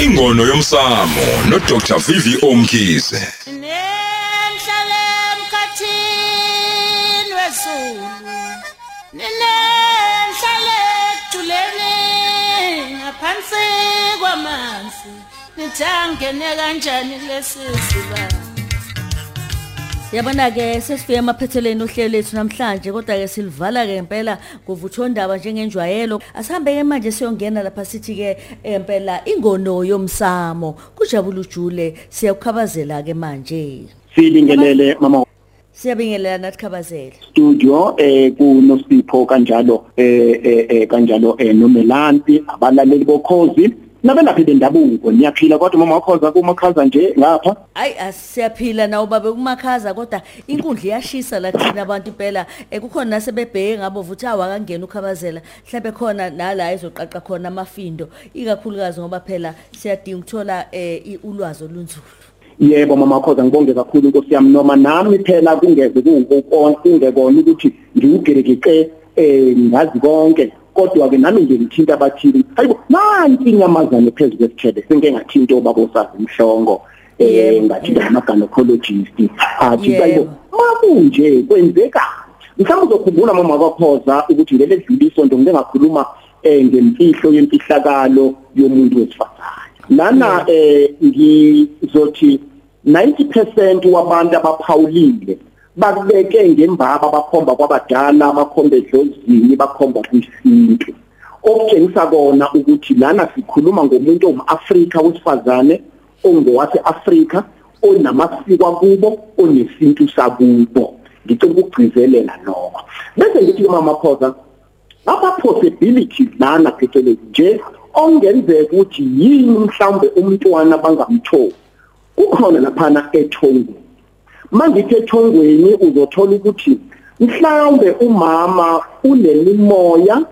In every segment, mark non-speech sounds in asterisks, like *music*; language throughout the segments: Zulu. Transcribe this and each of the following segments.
Ingono yomsamo no Dr Vivi Omkhize. Nenhlale emkhathini wesulu Nenhlale ejuleni ngaphansi kwamanzi? Nithangene kanjani lesizibaba Yabona ke sesifike emaphetheleni uhlelo lethu namhlanje kodwa ke silivala ke impela kuvuthondaba njengenjwayelo. Asihambe ke manje siyongena lapha sithi ke impela ingono yomsamo. Kujabula ujule siyakukhabazela ke manje sibingelele mama. Siyabingelela nathi khabazela studio eh kunosipho kanjalo eh eh, eh kanjalo eh nomelanti abalaleli bokhozi. Nabelaphi bendabuko niyaphila kodwa mama wakhoza kumakhaza nje ngapha. Ay asiyaphila nawo babe kumakhaza kodwa inkundla iyashisa la thina abantu impela. Eh, kukhona nasebebheke ngabo vuthi awakangena ukhabazela mhlawumbe khona nala izoqaqa khona amafindo. Ikakhulukazi ngoba phela siyadinga ukuthola eh, i- ulwazi olunzulu. Yebo mama wakhoza ngibonge kakhulu inkosi yami. Noma nami phela kungeze kungekona kungekona ukuthi ngiwugerekike eh ngazi konke. Kodwa ke nami nje ngithinta abathili hayibo nanti inyamazane phezulu kwesithebe senge ngathinta obabosazi imhlongo eh Yebo, ngathinta yebo. ama-gynecologist athi Yebo. hayibo makunje kwenzeka mhlawumbe uzokhumbula mama kwakhoza ukuthi ngeke dluliso nto ngike ngakhuluma eh ngemfihlo yemfihlakalo yomuntu wesifazane lana eh ngizothi 90% wabantu abaphawulile bakubeke ngembaba bakhomba kwabadala bakhomba edlozini bakhomba kwisintu. Okutshengisa kona ukuthi lana sikhuluma ngomuntu ongumAfrika wesifazane ongowase Afrika onamasiko akubo onesintu sakubo. Ngicela ukugcizelela lokho bese ngithi mama Khoza ama possibilities lana phecelezi nje ongenzeka ukuthi yini mhlawumbe umntwana bangamtholi kukhona laphana ethongweni. Mangithi ethongweni uzothola ukuthi mhlawumbe umama unemimoya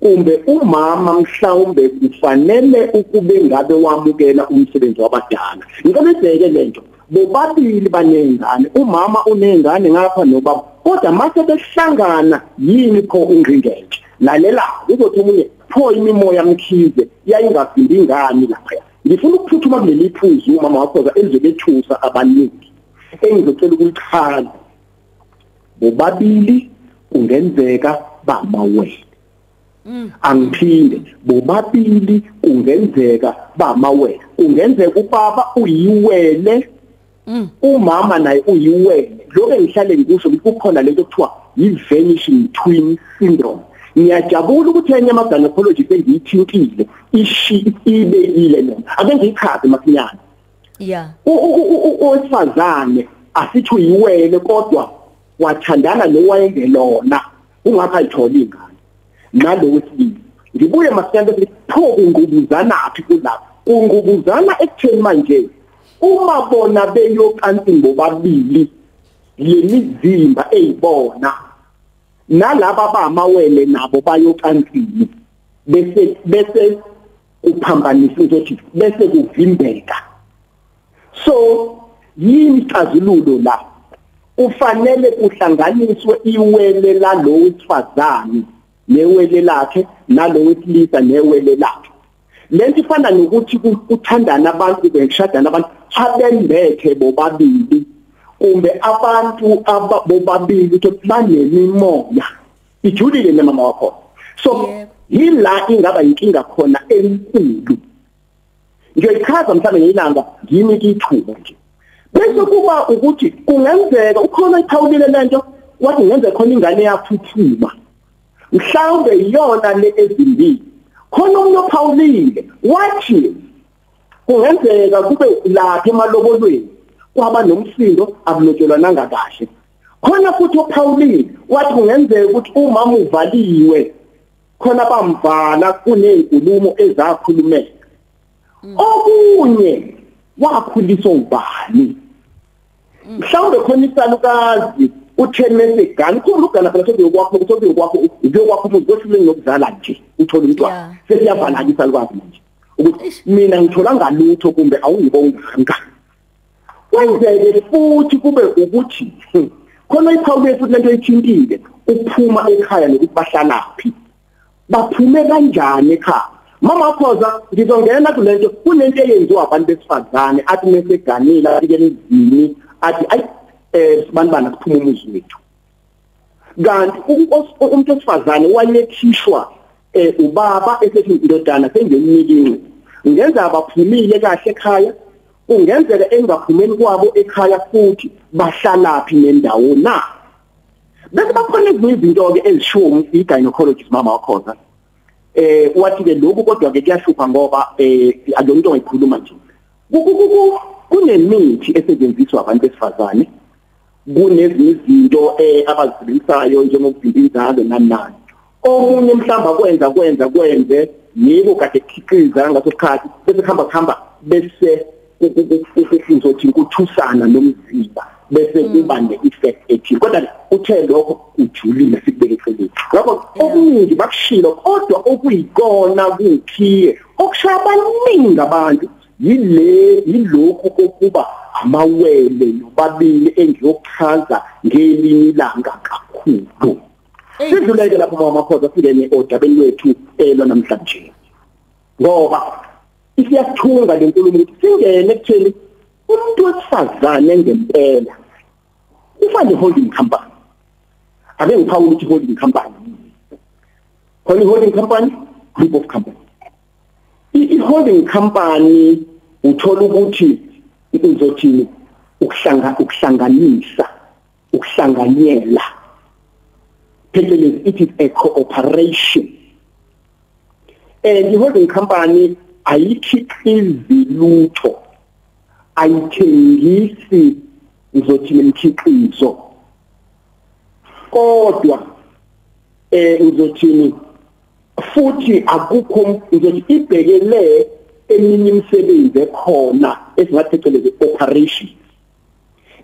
kumbe umama mhlawumbe kufanele ukube ngabe wamukela umsebenzi wabadala. Ngikabezeke lento bobabili banengane umama unengane ngapha nobaba kodwa mase behlangana yini pho ingringenge lalela uzothi umunye pho imimoya mkhize yayingafindi ingani lapha ngifuna ukuphuthuma kuleli phuzu umama wakho elizobethusa abaningi. Engizocela ukulichaza bobabili kungenzeka bamawele. Angiphinde bobabili kungenzeka bamawele. Kungenzeka ubaba uyiwele umama naye uyiwele. Lokho engihlale ngikusho ukuthi kukhona lento kuthiwa yi-vanishing twin syndrome. Ngiyajabula ukuthi enye ama-gynecologist engiyithintile ishi ibekile lona. Ake ngiyichaze masinyane. Yeah. Owesifazane asithi uyiwele kodwa wathandana nowayengelona ungakho ayitholi ingane. Nalo wesibili ngibuye masinyane bese pho kungqubuzanaphi kulapha? Kungqubuzana ekutheni manje uma bona beyokansi bobabili lemizimba eyibona nalaba bamawele nabo bayokansini bese bese kuphambanisa ukuthi bese kuvimbeka. So yini isixazululo la? Ufanele kuhlanganiswe iwele lalo wesifazane newele lakhe nalo wesilisa newele lakhe. Lento ifana nokuthi ku- kuthandana abantu beshadana abantu abembethe bobabili kumbe abantu abobabili ukuthi banemimoya. Ijulile nemama wakho. So yila ingaba inkinga khona enkulu. Ngiyoyichaza mhlawumbe ngilanga ngimi kithuba nje. Bese kuba ukuthi kungenzeka ukhona iphawulile lento wathi ngenzeka khona ingane yaphuthuma mhlawumbe iyona le ezimbili. Khona umuntu ophawulile wathi kungenzeka kube lapha emalobolweni kwaba nomsindo akulotshelwa nangakahle. Khona futhi ophawulile wathi kungenzeka ukuthi umama uvaliwe. Khona bamvala kunezinkulumo ezakhulumeka. Okunye wakhuliswa ubani? Mhlawumbe khona isalukazi uthemese gani kuba ugana phela sokuyo kwakho sokuyo kwakho uyo kwakho umuzi kwehlule ngokuzala nje uthola umntwana. Sesiyavala isalukazi manje ukuthi mina ngithola ngalutho kumbe awungibonganga. Kwenzeke futhi kube ukuthi hmm, khona iphawule futhi lento ethintile uphuma ekhaya nokuthi bahlalaphi baphume kanjani ekhaya? Mama khoza ngizongena kulento kunento eyenziwa abantu besifazane athi meseganile afike emzini athi ayi eh sibanibana kuphuma umuzi wethu. Kanti umuntu osifazane wayethishwa eh ubaba esethi indodana sengemnikini ngenza abaphumile kahle ekhaya kungenzeka engaphumeli kwabo ekhaya futhi bahlalaphi nendawo na? Bese bakhona ezinye izinto ke ezishiwo i-gynecologist mama wakhoza eh wathi ke lokhu kodwa ke kuyahlupha ngoba eh akuyonto ongayikhuluma nje kunemithi esetshenziswa abantu besifazane kunezinye izinto eh abazisebenzisayo njengokuvimba inzalo nani nani omunye mhlamba kwenza kwenza kwenze yebo kade kukhiqiza ngaso sikhathi bese kuhamba kuhamba bese uzothi ukuthusana nomzimba bese kuba ne-effect ethile. Kodwa uthe lokho ujulile sikubeke eceleni. Ngakho okuningi bakushilo kodwa okuyikona kukhiye okushaya abaningi abantu yile yilokhu kokuba amawele nobabili engiyochaza ngelini langa kakhulu. Sidluleke lapho mama makhoza singene odabeni lwethu elwa namhlanje. Ngoba isiyathunga lenkulumo ukuthi singene ekutheni umuntu wesifazane ngempela ufane holding company. Ake ngiphawula ukuthi holding company khona holding company group of company. I-holding company uthola ukuthi izothini ukuhlanga ukuhlanganisa ukuhlanganyela. Phecelezi it is a cooperation. And i-holding company ayikhiqizi lutho. Ayithengisi ngizothi nemkhiqizo kodwa eh ngizothini? Futhi akukho ngizothi ibhekele eminye imisebenzi ekhona esingatheceleze operation.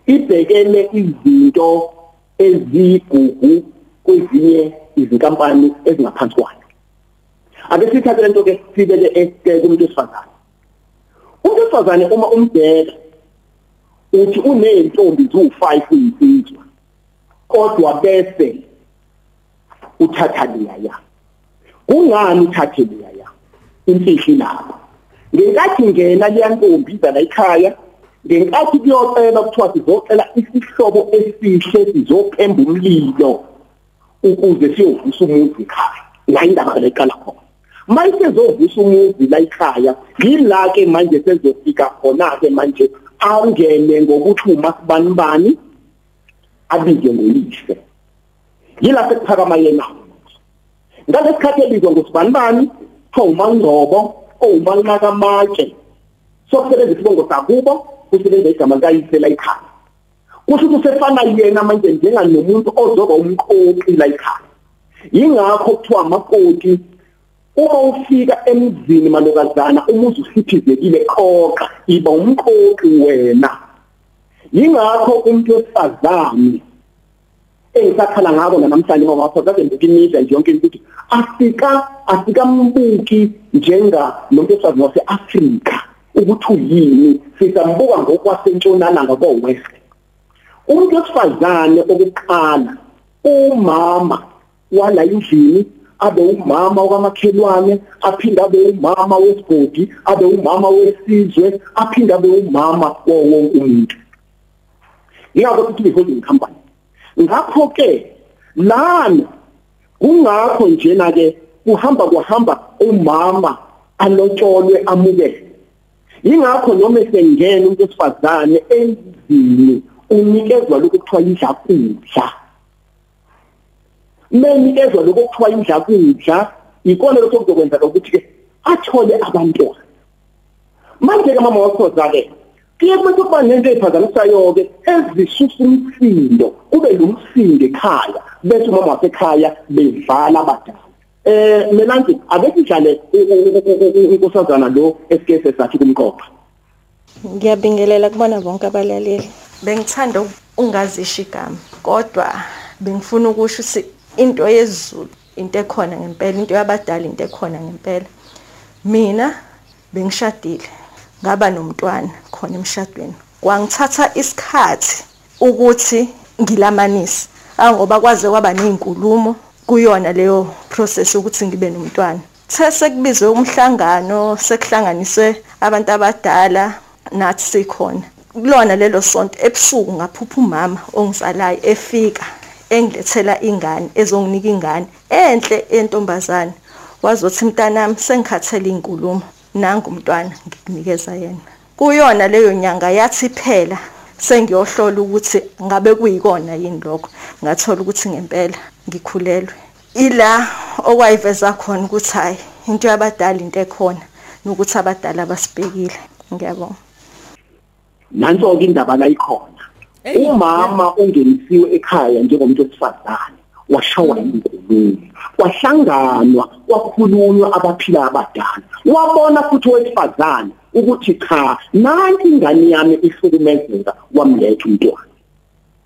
Ibhekele izinto ezigugu kwezinye izinkampani ezingaphansi kwayo ake sithathe lento ke sibeke kumuntu wesifazane. Umuntu wesifazane uma umbheka uthi uneentombi zu5 kuyinsizwa kodwa bese uthatha leya kungani uthathe leya imfihli lapho ngenkathi ngena liyantombi la ekhaya ngenkathi kuyocela kuthiwa sizocela isihlobo esihle sizophemba umlilo ukuze siyovusa umuzi ekhaya. La indaba leqala khona. Mayisezovusa umuzi la ekhaya yila ke manje sezofika khona ke manje angene ngokuthi uma sibanibani abike ngoyise yila sekuphakama yena. Ngalesikhathi elizwa ngosibanibani kuthiwa umangcobo owumalunaka amatshe sokusebenza isibongo sakubo kusebenza igama likayise la ekhaya. Kusho ukuthi usefana yena manje njenganomuntu ozoba umqoqi la ekhaya. Yingakho kuthiwa amakoti uma ufika emzini malokazana umuzi usiphizekile qoqa iba umqoqi wena. Yingakho umuntu wesifazane engisakhala ngako namhlanje ngoba ngaphoza nje imizwa nje yonke ukuthi afika asikambuki njenga nomuntu wesifazane waseAfrika ukuthi uyini? Sisambuka ngokwasentshonalanga ko-west. Umuntu wesifazane okuqala umama wala endlini abe umama wakamakhelwane aphinde abe umama wesigodi abe umama wesizwe aphinde abe umama wonke umuntu. Yabo ukuthi holding company. Ngakho ke lana kungakho njena ke kuhamba kuhamba umama alotsholwe amukele. Yingakho noma esengena umuntu osifazane endlini unikezwa lokuthiwa idlakudla menikezwa lokuthiwa idlakudla ikona lokho kuzokwenza ukuthi ke athole abantwana. Manje ke mama wakhoza ke kuye kumuntu kuba nento ephazamisayo ke ezisusa umsindo kube lumsindo ekhaya bese umama wasekhaya bedlala abadala. Eh melanti ake sidlale unkosazana lo esikese sathi kumqopha ngiyabingelela kubona bonke abalaleli. Bengithanda ungazisho igama kodwa bengifuna ukusho ukuthi into yezulu into ekhona ngempela into yabadala into ekhona ngempela. Mina bengishadile ngaba nomntwana khona emshadweni. Kwangithatha isikhathi ukuthi ngilamanise angoba kwaze kwaba nezinkulumo kuyona leyo process ukuthi ngibe nomntwana. Sesekubizwe umhlangano sekuhlanganiswe abantu abadala nathi sikhona. Kulona lelo sonto ebusuku ngaphupha umama ongizalayo efika. Engilethela ingane ezonginika ingane enhle entombazane. Wazothi mntanami sengikhathele inkulumo nanga umntwana ngikunikeza yena. Kuyona leyo nyanga yathi phela sengiyohlola ukuthi ngabe kuyikona yini lokho. Ngathola ukuthi ngempela ngikhulelwe. Ila okwayiveza khona ukuthi hayi into yabadala into ekhona nokuthi abadala basibhekile. Ngiyabonga. Nanso-ke indaba la ikhona umama ungenisiwe ekhaya njengomuntu wesifazane washawa inkulumo kwahlanganwa kwakhulunywa abaphila abadala. Wabona futhi owesifazane ukuthi cha nanti ingane yami ihlukumezeka wamletha umntwana.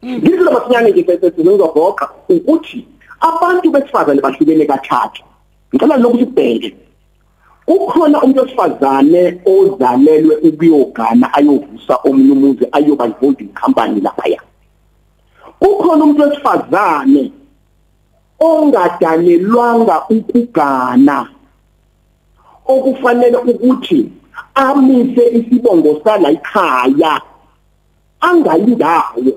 Ngizilo masinyane nje sesizogoqa ukuthi abantu besifazane bahlukene kathathu. Ngicela lokuthi ubheke. Kukhona umuntu wesifazane ozalelwe ukuyogana ayovusa omunye umuzi ayoba holding company laphaya. Kukhona umuntu wesifazane ongadalelwanga ukugana okufanele ukuthi amise isibongo sala ekhaya angayindawo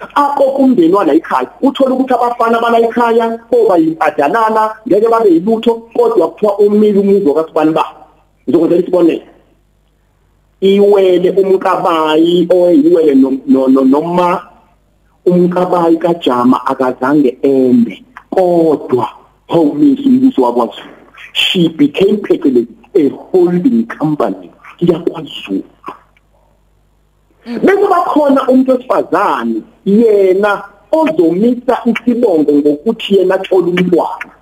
aqoqa umndeni wala ekhaya uthola ukuthi abafana bala ekhaya koba yimpadanana ngeke babe yilutho kodwa kuthiwa umile umuzi wakasibani ba ngizokwenzela isibonelo. Iwele umkabayi oyiwele noma umkabayi kajama akazange ende kodwa hawumisa umbuso wakwaZulu she became phecelezi a holding company yakwaZulu. Bese bakhona umuntu wesifazane yena ozomisa isibongo ngokuthi yena athola umntwana.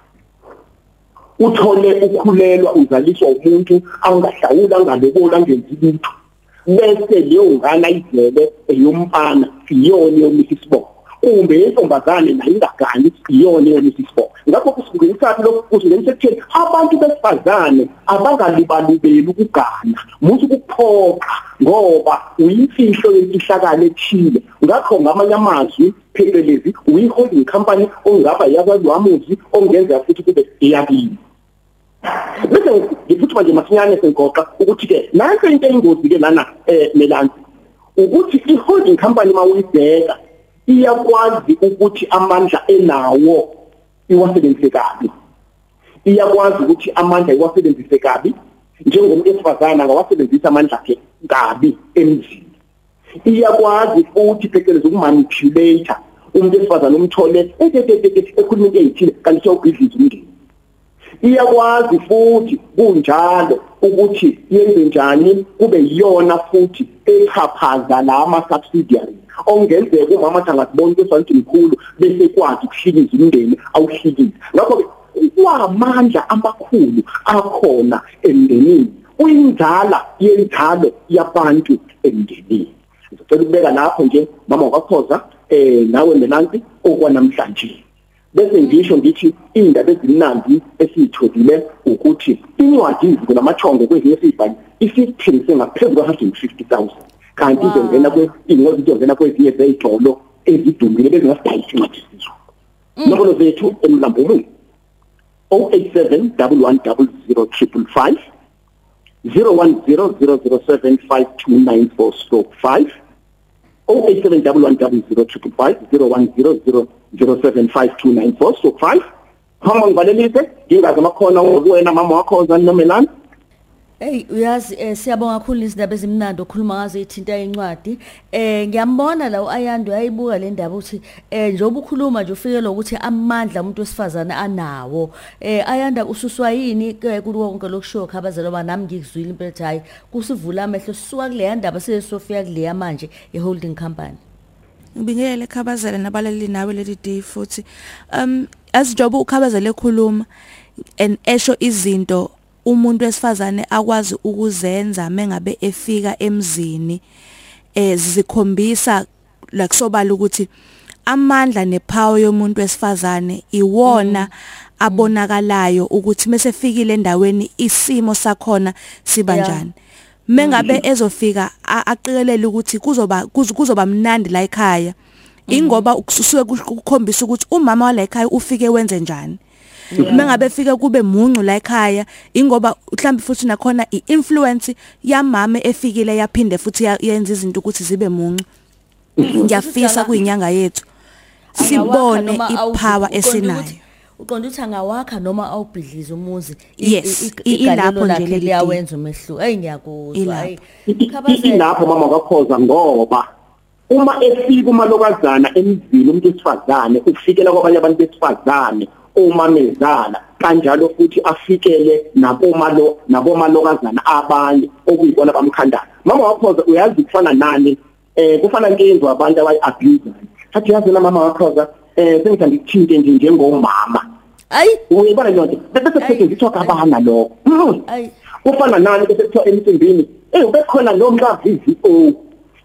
Uthole ukhulelwa uzaliswa umuntu angahlawula angalobola angenzi lutho. Bese leyo ngane ayizele eyomfana iyona yomisa isibongo. Kumbe yentombazane nayo ingagani iyona yomisa isibongo ngakho kusingenisaphi lokho kusingenisa ekutheni abantu besifazane abangalibalubeli ukugana. Muthi ukuphoqa ngoba uyimfihlo yemfihlakalo ethile. Ngakho ngamanye amazwi phecelezi uyi-holding company ongaba yakwalwamuzi ongenza futhi kube iyabili bese ngiphuthuma nje masinyane sengoqa ukuthi-ke nanso into eyingozi-ke lana um melansi ukuthi i-holding company uma uyibheka iyakwazi ukuthi amandla enawo iwasebenzise kabi. Iyakwazi ukuthi amandla iwasebenzise kabi njengomuntu esifazana ngawasebenzisa amandla akhe kabi emzini. Iyakwazi futhi phecelezi ukumanipulate umuntu esifazana umthole ekhuluma into eyithile kanti siyawubhidliza umndeni. Iyakwazi futhi kunjalo ukuthi yenze njani kube yiyona futhi echaphaza la ama subsidiaries ongenzeka umama athi angasibona ukuthi santi mkhulu bese kwazi ukuhlikiza umndeni awuhlikiza ngakho kwamandla amakhulu akhona emndenini. Uyinzala yenzalo yabantu emndenini. Ngicela ukubeka lapho nje mama wakhoza eh nawe menansi okwanamhlanje bese ngisho ngithi indaba ezimnandi esiyitholile ukuthi incwadi iziko namathongo kwezinye sibhali isithengise ngaphezulu kwa-150,000 kanti izongena kwe-ingozi izongena kwezinye zeyitolo ezidumile bezingasidayisi incwadi sizwe nombolo zethu emlambulweni 087 110 010 stroke 5 08711005 so 5 hamba ngivalelise ngingazi amakhona ngokuwena mama wakho ozani nomelani Hey uyazi eh, siyabonga kakhulu izindaba ezimnandi okhuluma ngazo ithinta incwadi. Eh ngiyambona la uAyando yayibuka le ndaba ukuthi eh njengoba ukhuluma nje ufike lokuthi amandla umuntu wesifazane anawo. Eh Ayanda ususwa yini ke kuwonke lokushiwo khabazelo ba nami ngikuzwile impela ukuthi hayi kusivula amehlo sisuka kule ndaba sesofika kule manje e holding company. Ngibingelele ekhabazela nabalali nawe leli day futhi. Um asijoba ukhabazela ekhuluma and esho izinto umuntu wesifazane akwazi ukuzenza mengabe efika emzini eh zikhombisa la kusobala ukuthi amandla nepower yomuntu wesifazane iwona abonakalayo ukuthi mesefikile endaweni isimo sakhona siba njani. Mengabe ezofika aqikelele ukuthi kuzoba kuzoba mnandi la ekhaya ingoba kusuke kukhombisa ukuthi umama wala ekhaya ufike wenze njani. Mengabe fike kube muncu la ekhaya ingoba mhlawumbe futhi nakhona iinfluence yamama efikile yaphinde futhi ya- yenza izinto ukuthi zibe muncu ngiyafisa kuyinyanga yethu. Sibone ipower esinayo. uqonda ukuthi angawakha noma awubhidlize umuzi. Ilapho nje liyawenza umehluko. Eyi ngiyakuzwa. Ilapho. hayi I- i- Khabazela. ilapho mama kakhoza ngoba uma efika umalokazana emzini umuntu wesifazane ufikela kwabanye abantu besifazane omamezala kanjalo futhi afikele nabomalo nabomalokazana abanye okuyibona bamkhandayo mama wakhoza uyazi kufana nani? Eh kufana nkenzo abantu abayi-abuse athi yazi na mama wakhoza eh sengithanda ukuthinte nje njengomama. Ayi. Uyibona yonke bese kusetshenziswa kabana lokho. Mm. ayi. Kufana nani bese kuthiwa emcimbini eh ubekhona lo mka VVO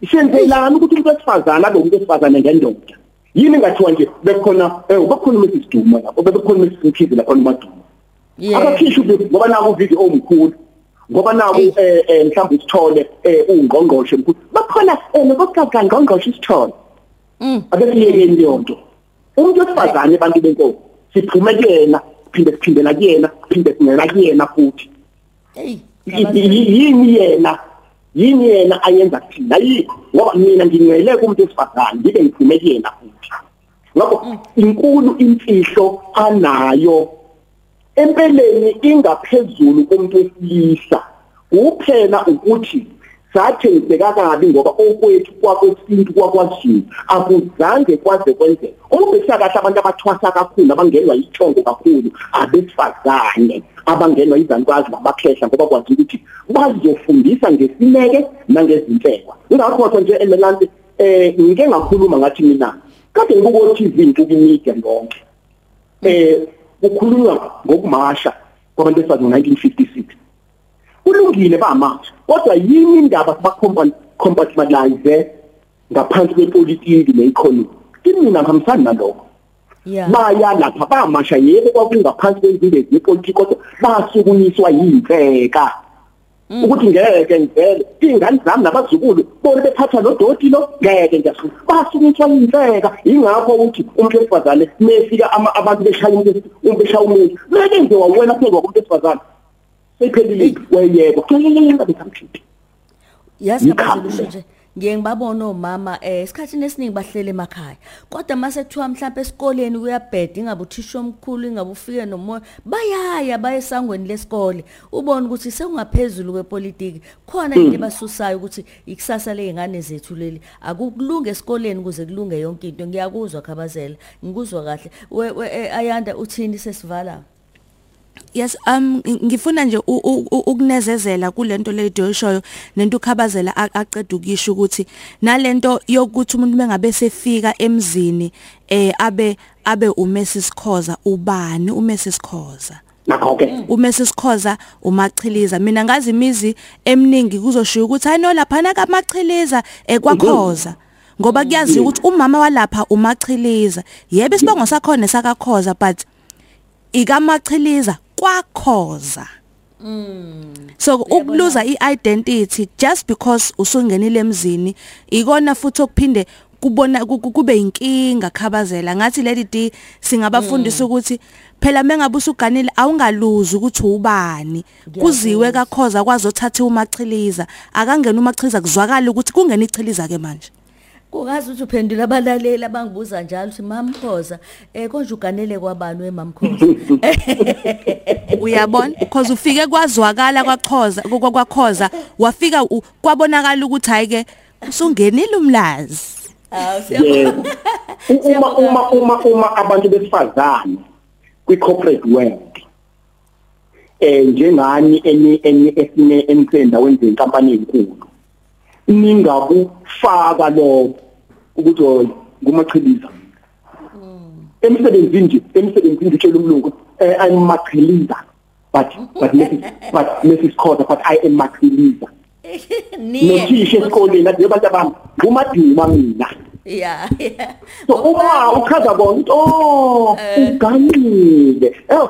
isenzelana ukuthi umuntu wesifazana lo muntu wesifazane ngendoda? Yini ngathiwa nje bekhona eh Mrs Duma lapho bekhona Mrs Mkhize lapho nomaduma yeah. Akakhishi ngoba naku VVO omkhulu ngoba naku eh eh, mhlawumbe isithole eh ungqongqoshe mkhulu bakhona eh nokucaca ngqongqoshe isithole. Ake siyekeni yonke umuntu wesifazane abantu benkosi siphume kuyena phinde siphindela kuyena phinde singena kuyena futhi. Yini yena? Yini yena ayenza kuthina yini ngoba mina ngingcwele kumuntu wesifazane ngibe ngiphume kuyena futhi. Ngakho inkulu imfihlo anayo. Empeleni ingaphezulu komuntu wesilisa kuphela ukuthi sathengiseka kabi ngoba okwethu kwakwesintu kwakwaZulu akuzange kwaze kwenzeka. Ubesa kahle abantu abathwasa kakhulu abangenwa yithongo kakhulu abesifazane abangenwa izanukwazi nabakhehla ngoba kwazi ukuthi bazofundisa ngesineke nangezinhlekwa. Ingakho nje emelanti eh ngike ngakhuluma ngathi mina kade ngibuko TV ntuku media yonke. Eh kukhulunywa ngokumasha kwabantu besifazane ngo-1956 kulungile bamasha kodwa yini indaba sibacompatibilize ngaphansi kwepolitiki ne-economy kimi ngihambisani nalokho baya lapha bamasha yebo kwakungaphansi kwezindezi yepolitiki kodwa basukunyiswa yimfeka ukuthi ngeke ngivele ingane zami nabazukulu bona bephatha lo doti lo ngeke ngiyasuka basukunyiswa yimfeka ingakho ukuthi umuntu wesifazane mefika abantu beshaya umuntu umbeshaya umuntu meke nje wawena phezu komuntu wesifazane sephelile weyebo kuyinga bekamkhiphi yazi kabazelusho nje. Ngiye ngibabona omama eh esikhathini esiningi bahlele emakhaya. Kodwa mase kuthiwa mhlawumbe esikoleni kuyabheda ingabe uthisha omkhulu ingabe ufike nomoya bayaya baye esangweni lesikole. Ubone ukuthi sekungaphezulu kwepolitiki khona into ebasusayo ukuthi ikusasa ley'ngane zethu leli akukulunge esikoleni ukuze kulunge yonke into. Ngiyakuzwa khabazela. Ngikuzwa kahle. Eh, ayanda uthini sesivala? Yes um ng- ngifuna nje ukunezezela kulento le Joyshoyo nento ukhabazela aqeda ukisho ukuthi nalento yokuthi umuntu mengabe sefika emzini eh abe abe uMrs Khoza ubani uMrs Khoza nakho-ke uMrs Khoza umachiliza. Mina ngazi imizi eminingi kuzoshiya ukuthi ayino lapha na kamachiliza ekwakhoza ngoba kuyazi ukuthi umama walapha umachiliza. Yebo isibongo sakhona sakakhoza but ikamachiliza kwakhoza so ukuluza iidentity just because usungenile emzini ikona futhi okuphinde kubona ku- ku- kube inkinga khabazela. Ngathi lady D singabafundisa ukuthi phela mengabe usuganile awungaluzi ukuthi ubani. Kuziwe kakhoza kwazothatha umachiliza. Akangena umachiliza kuzwakala ukuthi kungena ichiliza ke manje. Kungazi ukuthi uphendula abalaleli abangibuza njalo ukuthi mamkhoza eh konje uganele kwabani wemamkhoza *laughs* uyabona? Because ufike kwazwakala kwakhoza kwa- kwakhoza wafika kwabonakala ukuthi hayi ke usungenile umlazi. Uma uma uma uma abantu besifazane kwi-corporate world eh njengani eni eni esine enisendaweni zenkampani ezinkulu ningakufaka lo ukuthi hoyi ngumachiliza emsebenzini nje emsebenzini ngitshela umlungu eh I'm machiliza but but Mrs but Mrs Khoza but I am machiliza *laughs* nothisha esikoleni abantu abami ngumaduma mina. Yeah yeah. So uma uchaza bona ukuthi oh uganile eh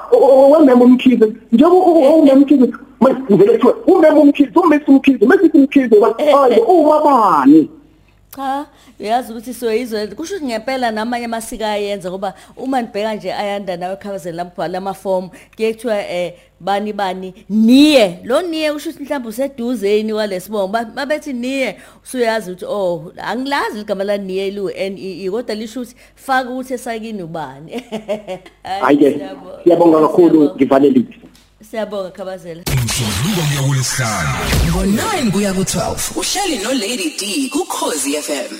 wemema umkhize njengoba umema umkhize manje kuthiwa umema umkhize *laughs* umesa umkhize mase umkhize. Hayi uma bani cha uyazi ukuthi siyoyizwe kusho ukuthi ngempela namanye amasiko ayenza ngoba uma nibheka nje ayanda nawe ekhabazeni lambhala lamafomu kuye kuthiwa eh bani bani niye. Lo niye usho ukuthi mhlawumbe useduzeni walesibongo Ba- babethi niye usuyazi ukuthi oh angilazi igama la niye lu N E E kodwa lisho ukuthi faka ukuthi esakini ubani. *laughs* Hayi ke siyabonga kakhulu ngivalelile. Siyabonga khabazela umsombuluko kuya kulesihlanu ngo-9 kuya ku-12 uhleli nolady d kukhozi fm